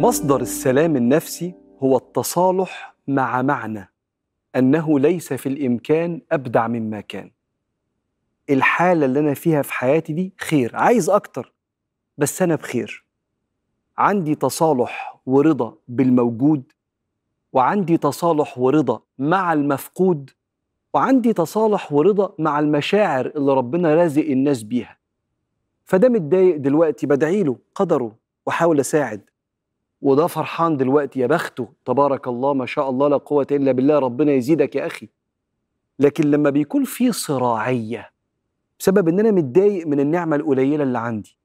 مصدر السلام النفسي هو التصالح مع معنى أنه ليس في الإمكان أبدع مما كان. الحالة اللي أنا فيها في حياتي دي خير عايز أكتر بس أنا بخير. عندي تصالح ورضا بالموجود وعندي تصالح ورضا مع المفقود وعندي تصالح ورضا مع المشاعر اللي ربنا رازق الناس بيها. فده متضايق دلوقتي بدعي له قدره وأحاول أساعد. وده فرحان دلوقتي يا بخته تبارك الله ما شاء الله لا قوة إلا بالله ربنا يزيدك يا أخي. لكن لما بيكون في صراعية بسبب إن أنا متضايق من النعمة القليلة اللي عندي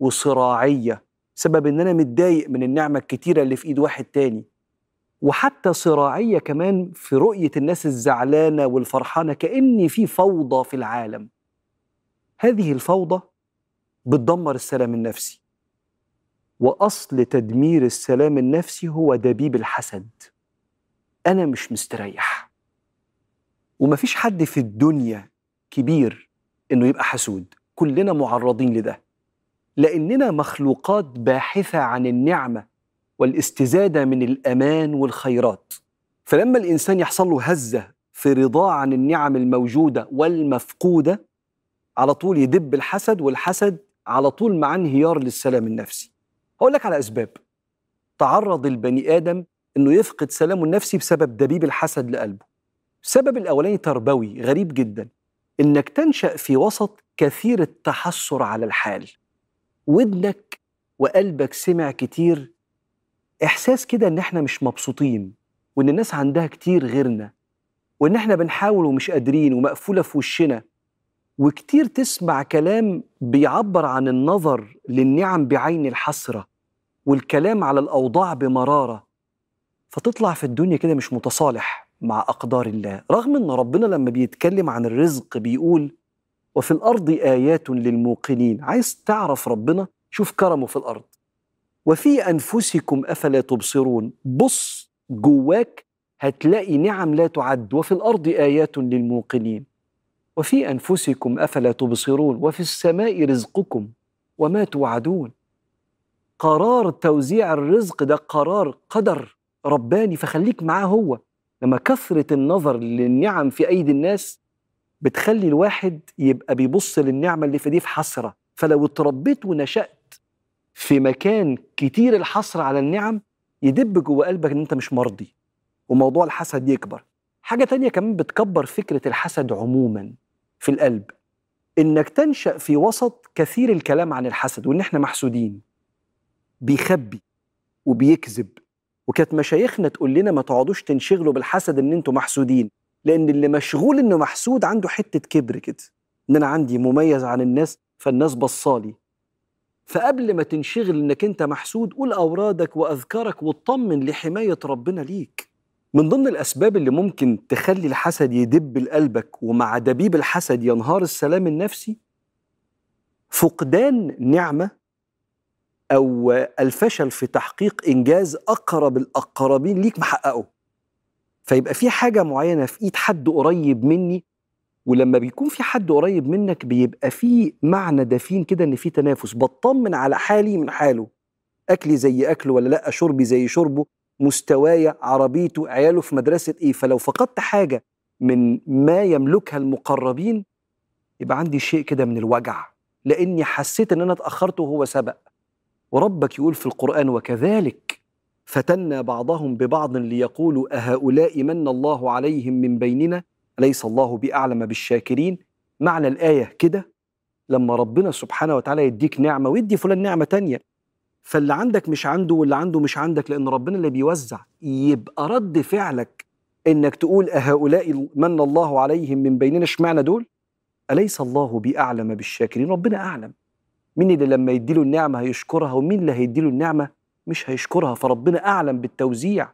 وصراعية سبب إن أنا متضايق من النعمة الكتيرة اللي في إيد واحد تاني وحتى صراعية كمان في رؤية الناس الزعلانة والفرحانة كأن في فوضى في العالم. هذه الفوضى بتدمر السلام النفسي. وأصل تدمير السلام النفسي هو دبيب الحسد. أنا مش مستريح. ومفيش حد في الدنيا كبير إنه يبقى حسود. كلنا معرضين لده. لأننا مخلوقات باحثة عن النعمة والاستزادة من الأمان والخيرات. فلما الإنسان يحصل له هزة في رضاه عن النعم الموجودة والمفقودة على طول يدب الحسد والحسد على طول مع انهيار للسلام النفسي. هقول لك على أسباب. تعرض البني آدم إنه يفقد سلامه النفسي بسبب دبيب الحسد لقلبه. السبب الأولاني تربوي غريب جدا. إنك تنشأ في وسط كثير التحسر على الحال. ودنك وقلبك سمع كتير إحساس كده إن إحنا مش مبسوطين وإن الناس عندها كتير غيرنا وإن إحنا بنحاول ومش قادرين ومقفولة في وشنا. وكتير تسمع كلام بيعبر عن النظر للنعم بعين الحسرة والكلام على الأوضاع بمرارة فتطلع في الدنيا كده مش متصالح مع أقدار الله. رغم أن ربنا لما بيتكلم عن الرزق بيقول وفي الأرض آيات للموقنين. عايز تعرف ربنا؟ شوف كرمه في الأرض. وفي أنفسكم أفلا تبصرون. بص جواك هتلاقي نعم لا تعد. وفي الأرض آيات للموقنين. وفي أنفسكم أفلا تبصرون وفي السماء رزقكم وما توعدون. قرار توزيع الرزق ده قرار قدر رباني فخليك معاه هو. لما كثرة النظر للنعم في أيدي الناس بتخلي الواحد يبقى بيبص للنعمة اللي في دي في حسرة. فلو اتربيت ونشأت في مكان كتير الحسرة على النعم يدب جوه قلبك إن أنت مش مرضي وموضوع الحسد يكبر. حاجة تانية كمان بتكبر فكرة الحسد عموما. في القلب إنك تنشأ في وسط كثير الكلام عن الحسد وإن إحنا محسودين. بيخبي وبيكذب. وكانت مشايخنا تقول لنا ما تقعدوش تنشغلوا بالحسد إن إنتوا محسودين لأن اللي مشغول إنه محسود عنده حتة كبر كده. إن أنا عندي مميز عن الناس فالناس بصالي. فقبل ما تنشغل إنك أنت محسود قول أورادك وأذكارك واطمن لحماية ربنا ليك. من ضمن الأسباب اللي ممكن تخلي الحسد يدب لقلبك ومع دبيب الحسد ينهار السلام النفسي؟ فقدان نعمة أو الفشل في تحقيق إنجاز أقرب الأقربين ليك محققه. فيبقى في حاجة معينة في إيد حد قريب مني ولما بيكون في حد قريب منك بيبقى في معنى دفين كده إن في تنافس. بطمن على حالي من حاله. أكلي زي أكله ولا لأ؟ شربي زي شربه. مستوايا عربيته عياله في مدرسة إيه؟ فلو فقدت حاجة من ما يملكها المقربين يبقى عندي شيء كده من الوجع لأني حسيت إن أنا اتأخرت وهو سبق. وربك يقول في القرآن وكذلك فتنا بعضهم ببعض ليقولوا أهؤلاء من الله عليهم من بيننا؟ أليس الله بأعلم بالشاكرين؟ معنى الآية كده لما ربنا سبحانه وتعالى يديك نعمة ويدي فلان نعمة تانية. فاللي عندك مش عنده واللي عنده مش عندك لأن ربنا اللي بيوزع يبقى رد فعلك إنك تقول أهؤلاء من الله عليهم من بيننا اشمعنى دول؟ أليس الله بأعلم بالشاكرين؟ ربنا أعلم. مين اللي لما يديله النعمة هيشكرها ومين اللي هيديله النعمة؟ مش هيشكرها فربنا أعلم بالتوزيع.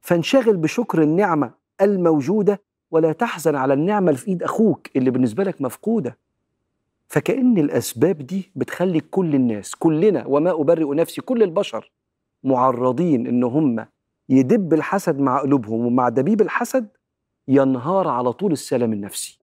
فانشغل بشكر النعمة الموجودة ولا تحزن على النعمة اللي في إيد أخوك اللي بالنسبة لك مفقودة. فكأن الأسباب دي بتخلي كل الناس كلنا وما أبرئ نفسي كل البشر معرضين إن هم يدب الحسد مع قلوبهم ومع دبيب الحسد ينهار على طول السلام النفسي.